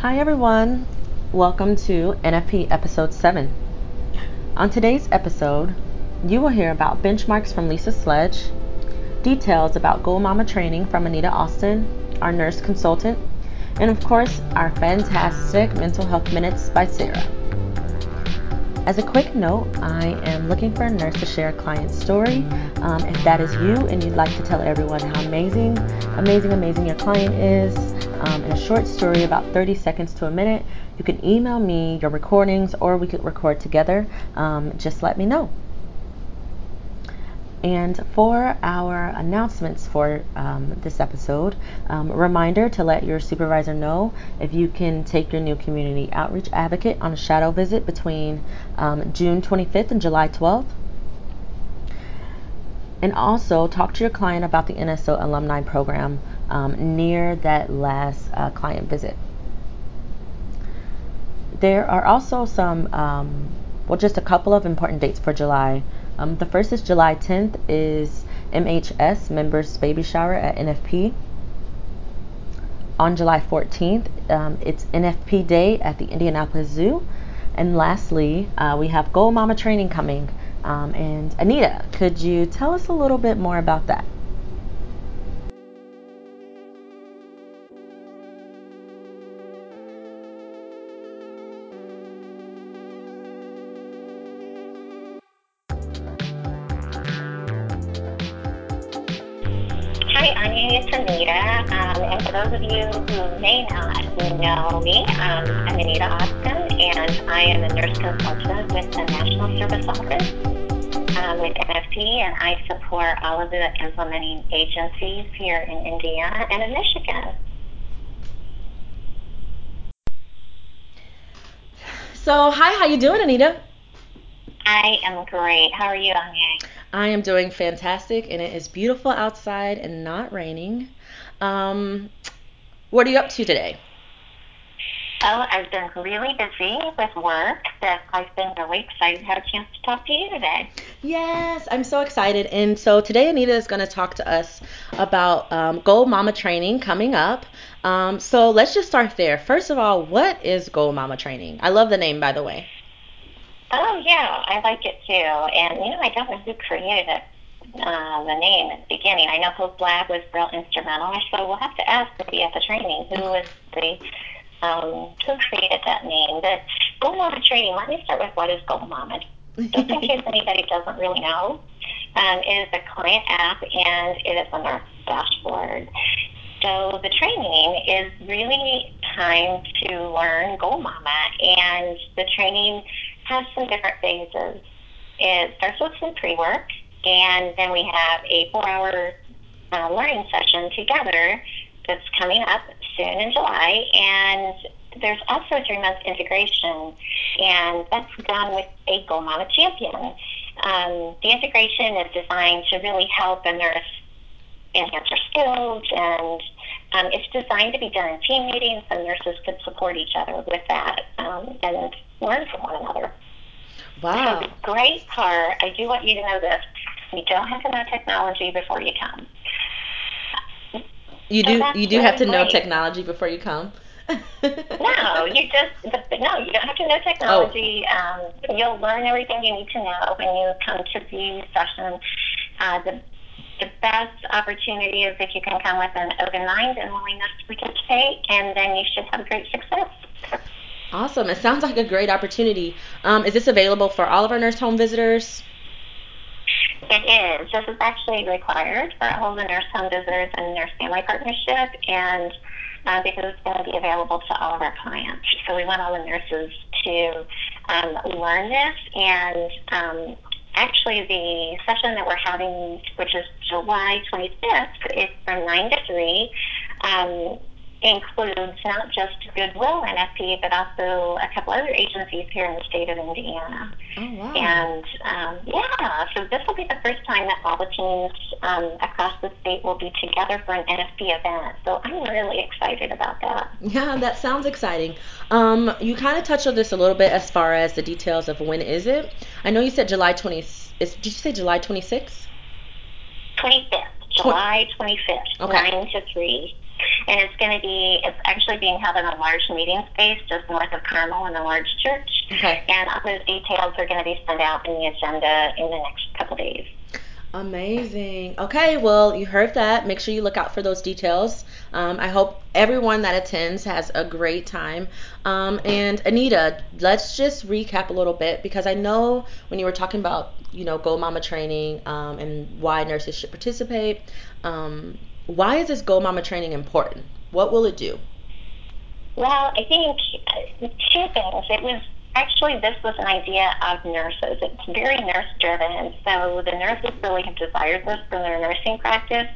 Hi, everyone. Welcome to NFP episode 7. On today's episode, you will hear about benchmarks from Lisa Sledge, details about Goal Mama training from Anita Austin, our nurse consultant, and of course, our fantastic mental health minutes by Sarah. As a quick note, I am looking for a nurse to share a client story. Um, if that is you and you'd like to tell everyone how amazing, amazing, amazing your client is um, in a short story, about 30 seconds to a minute, you can email me your recordings or we could record together. Um, just let me know. And for our announcements for um, this episode, um, reminder to let your supervisor know if you can take your new community outreach advocate on a shadow visit between um, June 25th and July 12th. And also talk to your client about the NSO alumni program um, near that last uh, client visit. There are also some, um, well, just a couple of important dates for July. Um, the first is July 10th is MHS members baby shower at NFP. On July 14th, um, it's NFP Day at the Indianapolis Zoo. And lastly, uh, we have Goal Mama training coming. Um, and Anita, could you tell us a little bit more about that? Of the implementing agencies here in Indiana and in Michigan. So, hi, how you doing, Anita? I am great. How are you, Anya? I am doing fantastic, and it is beautiful outside and not raining. Um, what are you up to today? Oh, I've been really busy with work, but I've been really excited to have a chance to talk to you today. Yes, I'm so excited. And so today, Anita is going to talk to us about um, Goal Mama training coming up. Um, so let's just start there. First of all, what is Goal Mama training? I love the name, by the way. Oh yeah, I like it too. And you know, I don't know who created it, uh, the name at the beginning. I know Hope Lab was real instrumental. So we'll have to ask maybe at the training who was the um, who created that name. But Goal Mama training. Let me start with what is Goal Mama. Just in case anybody doesn't really know, um, it is a client app and it is on our dashboard. So the training is really time to learn Goal Mama, and the training has some different phases. It starts with some pre-work, and then we have a four-hour uh, learning session together that's coming up soon in July, and there's also a three-month integration, and that's done with a Goal Mama champion. Um, the integration is designed to really help a nurse enhance her skills, and um, it's designed to be done in team meetings, so nurses could support each other with that um, and learn from one another. Wow. So the great part, I do want you to know this: you don't have to know technology before you come. You do you do have to know great. technology before you come. No, you just the, no, you don't have to know technology. Um, you'll learn everything you need to know when you come to the session. Uh, the the best opportunity is if you can come with an open mind and willingness to participate, and then you should have great success. Awesome. It sounds like a great opportunity. Um, is this available for all of our nurse home visitors? It is. This is actually required for all the nurse home visitors and nurse family partnership, and uh, because it's going to be available to all of our clients. So we want all the nurses to um, learn this. And um, actually, the session that we're having, which is July 25th, is from 9 to 3. Um, includes not just Goodwill NFP, but also a couple other agencies here in the state of Indiana. Oh wow. And so this will be the first time that all the teams um, across the state will be together for an NFP event. So I'm really excited about that. Yeah, that sounds exciting. Um, you kind of touched on this a little bit as far as the details of when is it. I know you said July 20. Is, did you say July 26th? 25th, July 25th, Okay. 9 to 3. And it's going to be it's actually being held in a large meeting space just north of Carmel in a large church. Okay. And all those details are going to be sent out in the agenda in the next couple days. Amazing. Okay, well, you heard that. Make sure you look out for those details. Um, I hope everyone that attends has a great time. Um, and Anita, let's just recap a little bit because I know when you were talking about, you know, Goal Mama training um, and why nurses should participate, um, why is this Goal Mama training important? What will it do? Well, I think uh, two things. It was actually this was an idea of nurses. It's very nurse driven. So the nurses really have desired this for their nursing practice.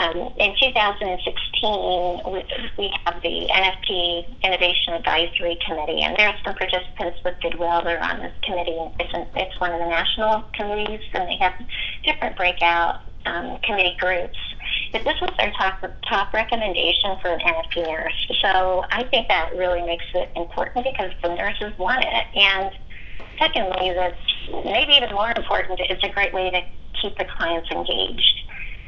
Um, in 2016, we, we have the NFP Innovation Advisory Committee, and there are some participants with Goodwill that are on this committee. It's, an, it's one of the national committees, and they have different breakout um, committee groups. But this was our top, top recommendation for an NFP nurse. So I think that really makes it important because the nurses want it. And secondly, that's maybe even more important, it's a great way to keep the clients engaged.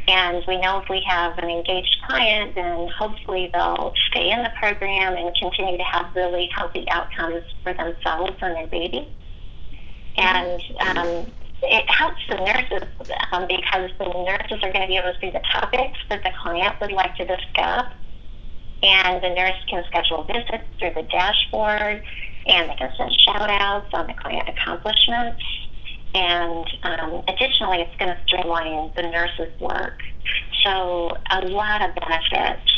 And we know if we have an engaged client, then hopefully they'll stay in the program and continue to have really healthy outcomes for themselves and their baby. And um, it helps the nurses um, because the nurses are going to be able to see the topics that the client would like to discuss. And the nurse can schedule visits through the dashboard, and they can send shout outs on the client accomplishments. And um, additionally, it's going to streamline the nurse's work. So, a lot of benefits.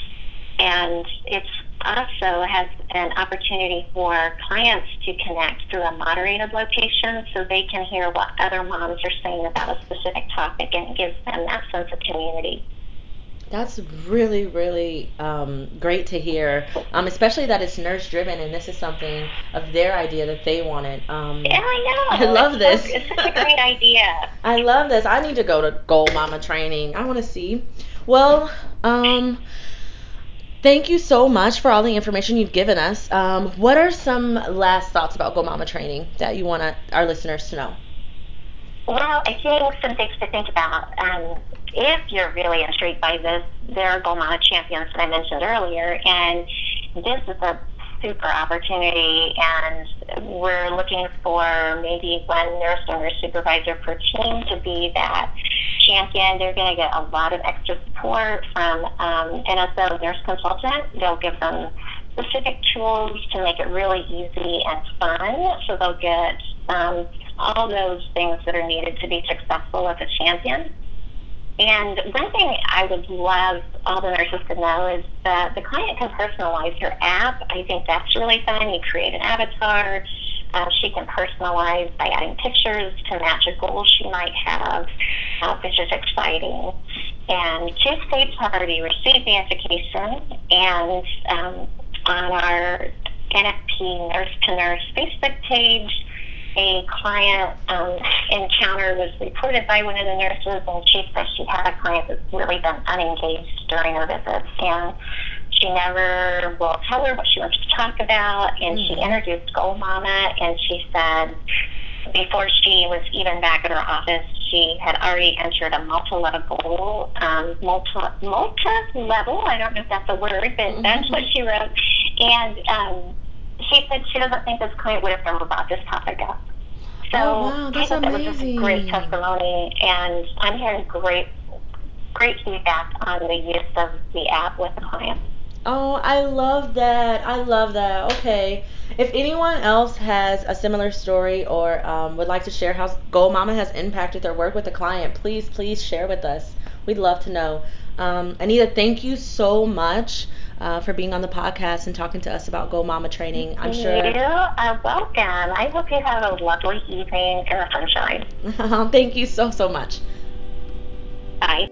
And it's also has an opportunity for clients to connect through a moderated location so they can hear what other moms are saying about a specific topic and it gives them that sense of community. That's really, really um, great to hear, um, especially that it's nurse driven and this is something of their idea that they wanted. Um, yeah, I know. I love this. It's, it's such a great idea. I love this. I need to go to Goal Mama training. I want to see. Well, um, Thank you so much for all the information you've given us. Um, what are some last thoughts about Goal Mama training that you want our listeners to know? Well, I think some things to think about. Um, if you're really intrigued by this, there are Goal Mama champions that I mentioned earlier, and this is a super opportunity, and we're looking for maybe one nurse or supervisor per team to be that champion. They're going to get a lot of extra support from um, NSO nurse consultant. They'll give them specific tools to make it really easy and fun. So they'll get um, all those things that are needed to be successful as a champion. And one thing I would love all the nurses to know is that the client can personalize your app. I think that's really fun. You create an avatar. Uh, she can personalize by adding pictures to match a goal she might have, uh, which is exciting. And have already received the education, and um, on our NFP Nurse to Nurse Facebook page, a client um, encounter was reported by one of the nurses, and she said she had a client that's really been unengaged during her visits, and she never will tell her what she wants to talk about. And mm-hmm. she introduced Goal Mama, and she said before she was even back at her office, she had already entered a multi-level goal, um, multi multi-level. I don't know if that's a word, but mm-hmm. that's what she wrote. And um, she said she doesn't think this client would have ever brought this topic up. So oh, wow, that's I thought amazing. that was just a great testimony, and I'm hearing great, great feedback on the use of the app with the clients. Oh, I love that. I love that. Okay. If anyone else has a similar story or um, would like to share how Goal Mama has impacted their work with a client, please, please share with us. We'd love to know. Um, Anita, thank you so much uh, for being on the podcast and talking to us about Goal Mama training. I'm sure. You are welcome. I hope you have a lovely evening in the sunshine. thank you so, so much. Bye.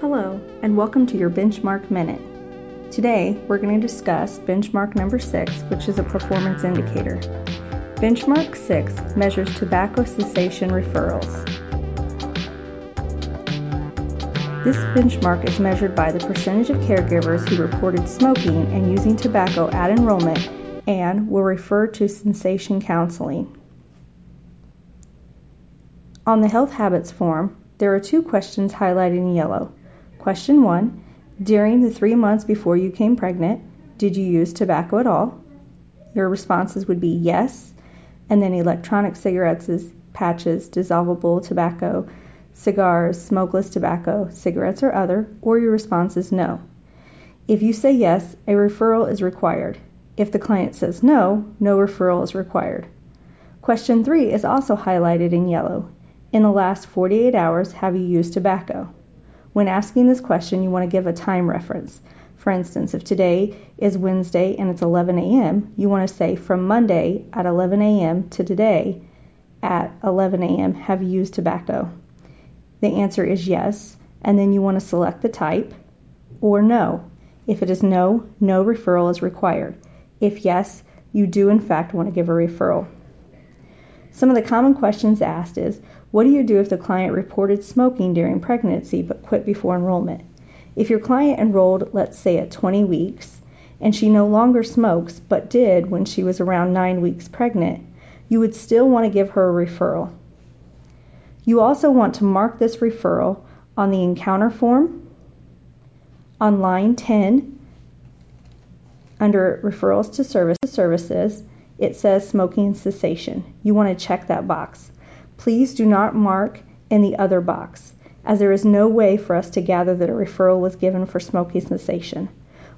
Hello, and welcome to your Benchmark Minute. Today, we're going to discuss benchmark number six, which is a performance indicator. Benchmark 6 measures tobacco cessation referrals. This benchmark is measured by the percentage of caregivers who reported smoking and using tobacco at enrollment and will refer to cessation counseling. On the health habits form, There are two questions highlighted in yellow. Question 1 During the three months before you came pregnant, did you use tobacco at all? Your responses would be yes, and then electronic cigarettes, patches, dissolvable tobacco, cigars, smokeless tobacco, cigarettes or other, or your response is no. If you say yes, a referral is required. If the client says no, no referral is required. Question 3 is also highlighted in yellow. In the last 48 hours, have you used tobacco? When asking this question, you want to give a time reference. For instance, if today is Wednesday and it's 11 a.m., you want to say from Monday at 11 a.m. to today at 11 a.m., have you used tobacco? The answer is yes, and then you want to select the type or no. If it is no, no referral is required. If yes, you do in fact want to give a referral. Some of the common questions asked is what do you do if the client reported smoking during pregnancy but quit before enrollment? If your client enrolled, let's say at 20 weeks, and she no longer smokes but did when she was around 9 weeks pregnant, you would still want to give her a referral. You also want to mark this referral on the encounter form, on line 10 under referrals to service services, it says smoking cessation. You want to check that box. Please do not mark in the other box, as there is no way for us to gather that a referral was given for smoking cessation.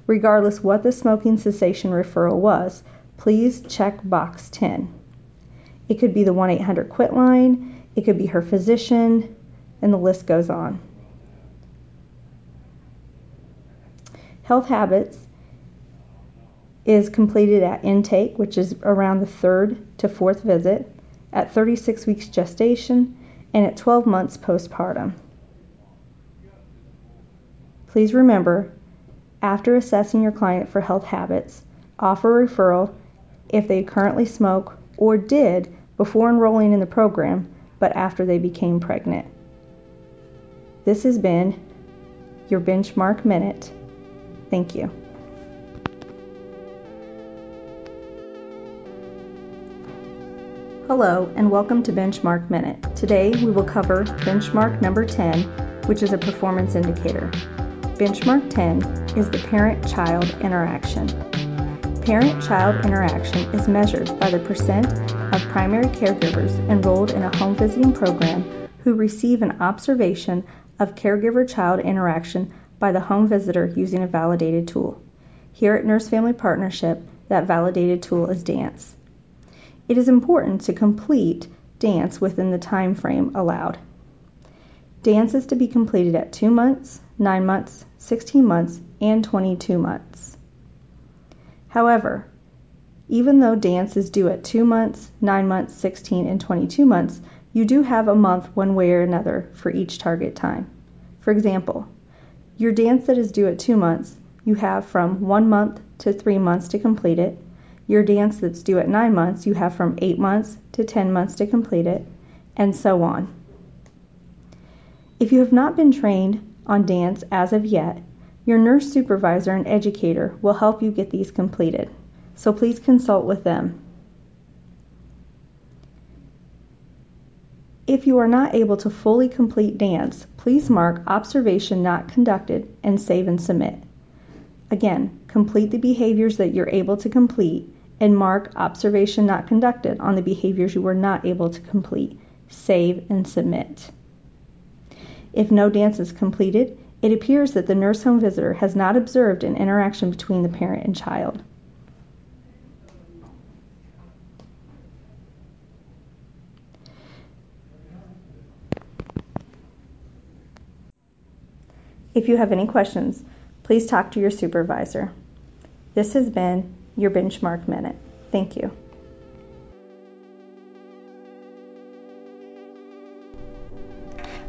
Regardless what the smoking cessation referral was, please check box 10. It could be the 1 800 quit line, it could be her physician, and the list goes on. Health habits is completed at intake, which is around the third to fourth visit, at 36 weeks gestation, and at 12 months postpartum. Please remember, after assessing your client for health habits, offer a referral if they currently smoke or did before enrolling in the program, but after they became pregnant. This has been your Benchmark Minute. Thank you. Hello and welcome to Benchmark Minute. Today we will cover benchmark number 10, which is a performance indicator. Benchmark 10 is the parent child interaction. Parent child interaction is measured by the percent of primary caregivers enrolled in a home visiting program who receive an observation of caregiver child interaction by the home visitor using a validated tool. Here at Nurse Family Partnership, that validated tool is DANCE. It is important to complete dance within the time frame allowed. Dance is to be completed at 2 months, 9 months, 16 months, and 22 months. However, even though dance is due at 2 months, 9 months, 16, and 22 months, you do have a month one way or another for each target time. For example, your dance that is due at 2 months, you have from 1 month to 3 months to complete it, your dance that's due at 9 months, you have from 8 months to 10 months to complete it, and so on. If you have not been trained on dance as of yet, your nurse supervisor and educator will help you get these completed, so please consult with them. If you are not able to fully complete dance, please mark observation not conducted and save and submit. Again, complete the behaviors that you're able to complete and mark observation not conducted on the behaviors you were not able to complete. Save and submit. If no dance is completed, it appears that the nurse home visitor has not observed an interaction between the parent and child. If you have any questions, please talk to your supervisor. This has been your benchmark minute. Thank you.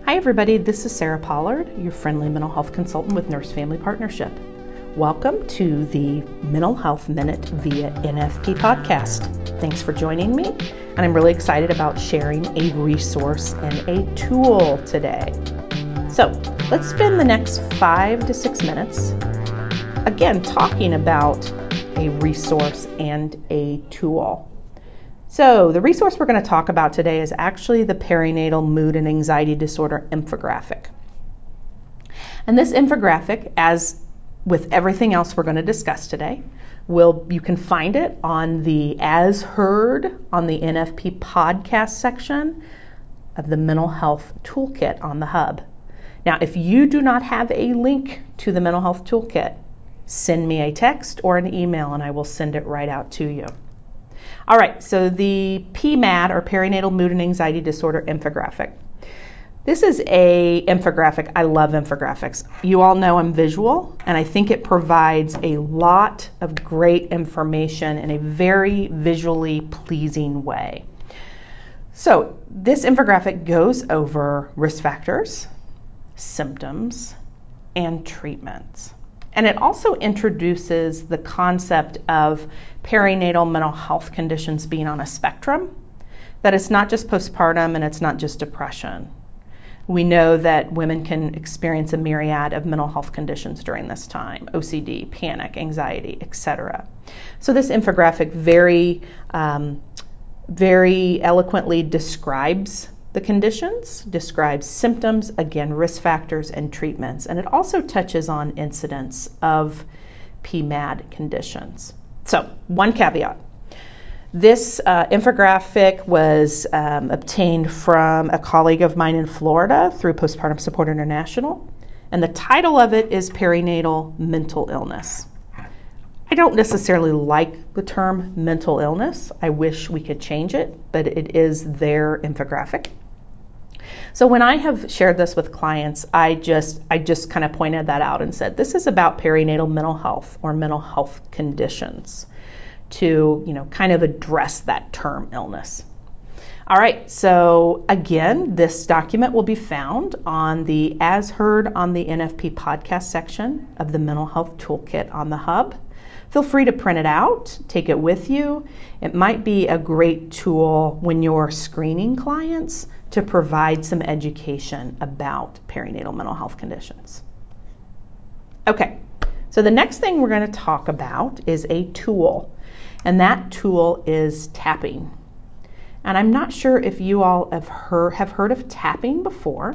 Hi, everybody. This is Sarah Pollard, your friendly mental health consultant with Nurse Family Partnership. Welcome to the Mental Health Minute via NFP podcast. Thanks for joining me, and I'm really excited about sharing a resource and a tool today. So, let's spend the next five to six minutes again talking about a resource and a tool. So, the resource we're going to talk about today is actually the perinatal mood and anxiety disorder infographic. And this infographic, as with everything else we're going to discuss today, will you can find it on the as heard on the NFP podcast section of the mental health toolkit on the hub. Now, if you do not have a link to the mental health toolkit, send me a text or an email and I will send it right out to you. All right, so the PMAD or perinatal mood and anxiety disorder infographic. This is a infographic. I love infographics. You all know I'm visual and I think it provides a lot of great information in a very visually pleasing way. So, this infographic goes over risk factors, symptoms, and treatments. And it also introduces the concept of perinatal mental health conditions being on a spectrum, that it's not just postpartum and it's not just depression. We know that women can experience a myriad of mental health conditions during this time OCD, panic, anxiety, etc. So, this infographic very, um, very eloquently describes the conditions, describes symptoms, again, risk factors, and treatments. And it also touches on incidents of PMAD conditions. So, one caveat. This uh, infographic was um, obtained from a colleague of mine in Florida through Postpartum Support International, and the title of it is Perinatal Mental Illness. I don't necessarily like the term mental illness. I wish we could change it, but it is their infographic. So when I have shared this with clients, I just I just kind of pointed that out and said this is about perinatal mental health or mental health conditions to, you know, kind of address that term illness. All right, so again, this document will be found on the As Heard on the NFP podcast section of the Mental Health Toolkit on the Hub. Feel free to print it out, take it with you. It might be a great tool when you're screening clients to provide some education about perinatal mental health conditions. Okay, so the next thing we're going to talk about is a tool, and that tool is tapping. And I'm not sure if you all have heard, have heard of tapping before,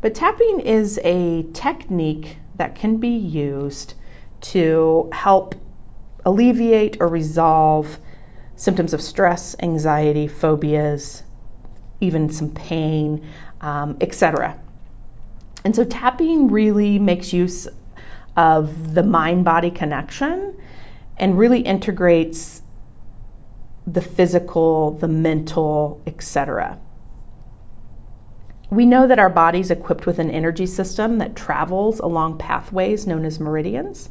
but tapping is a technique that can be used to help alleviate or resolve symptoms of stress, anxiety, phobias, even some pain, um, etc. And so tapping really makes use of the mind body connection and really integrates the physical, the mental, etc. We know that our body is equipped with an energy system that travels along pathways known as meridians.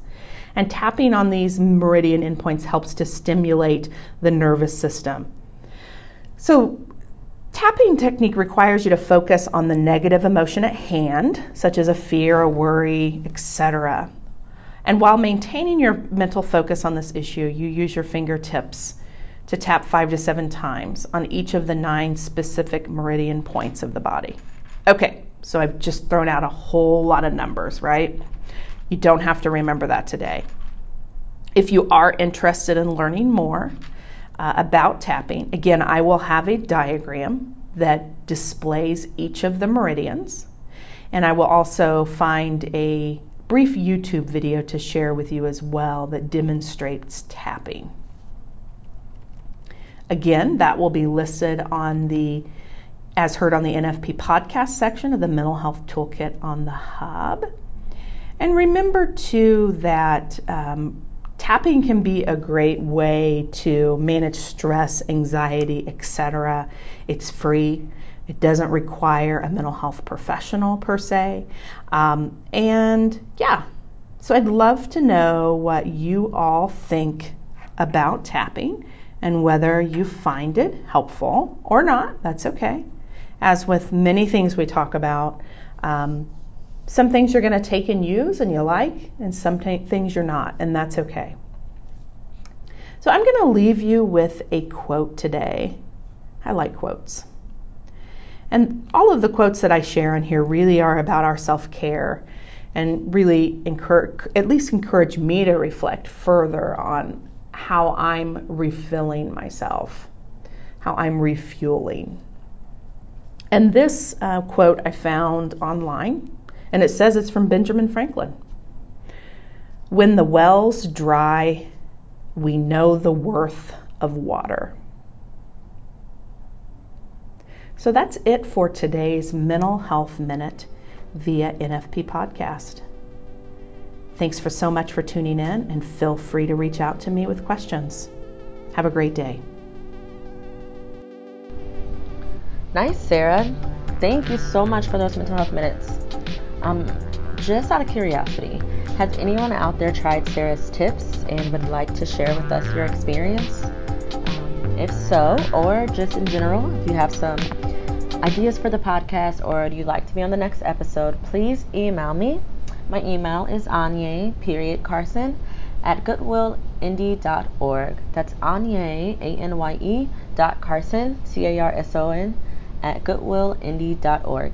And tapping on these meridian endpoints helps to stimulate the nervous system. So, tapping technique requires you to focus on the negative emotion at hand, such as a fear, a worry, etc. And while maintaining your mental focus on this issue, you use your fingertips to tap five to seven times on each of the nine specific meridian points of the body. Okay, so I've just thrown out a whole lot of numbers, right? You don't have to remember that today. If you are interested in learning more, about tapping. Again, I will have a diagram that displays each of the meridians, and I will also find a brief YouTube video to share with you as well that demonstrates tapping. Again, that will be listed on the as heard on the NFP podcast section of the Mental Health Toolkit on the Hub. And remember too that um, tapping can be a great way to manage stress, anxiety, etc. It's free. It doesn't require a mental health professional per se. Um, and yeah, so I'd love to know what you all think about tapping and whether you find it helpful or not. That's okay. As with many things we talk about, um, some things you're going to take and use and you like, and some t- things you're not, and that's okay. So I'm going to leave you with a quote today. I like quotes. And all of the quotes that I share on here really are about our self care and really encourage, at least encourage me to reflect further on how I'm refilling myself. how I'm refueling. And this uh, quote I found online, and it says it's from Benjamin Franklin. When the wells dry, we know the worth of water. So that's it for today's Mental Health Minute via NFP Podcast. Thanks for so much for tuning in, and feel free to reach out to me with questions. Have a great day. Nice, Sarah. Thank you so much for those mental health minutes. Um, just out of curiosity, has anyone out there tried Sarah's tips and would like to share with us your experience? Um, if so, or just in general, if you have some ideas for the podcast or you'd you like to be on the next episode, please email me. My email is anya period carson at goodwillindy.org. That's anya a n y e dot carson c a r s o n at goodwillindy.org.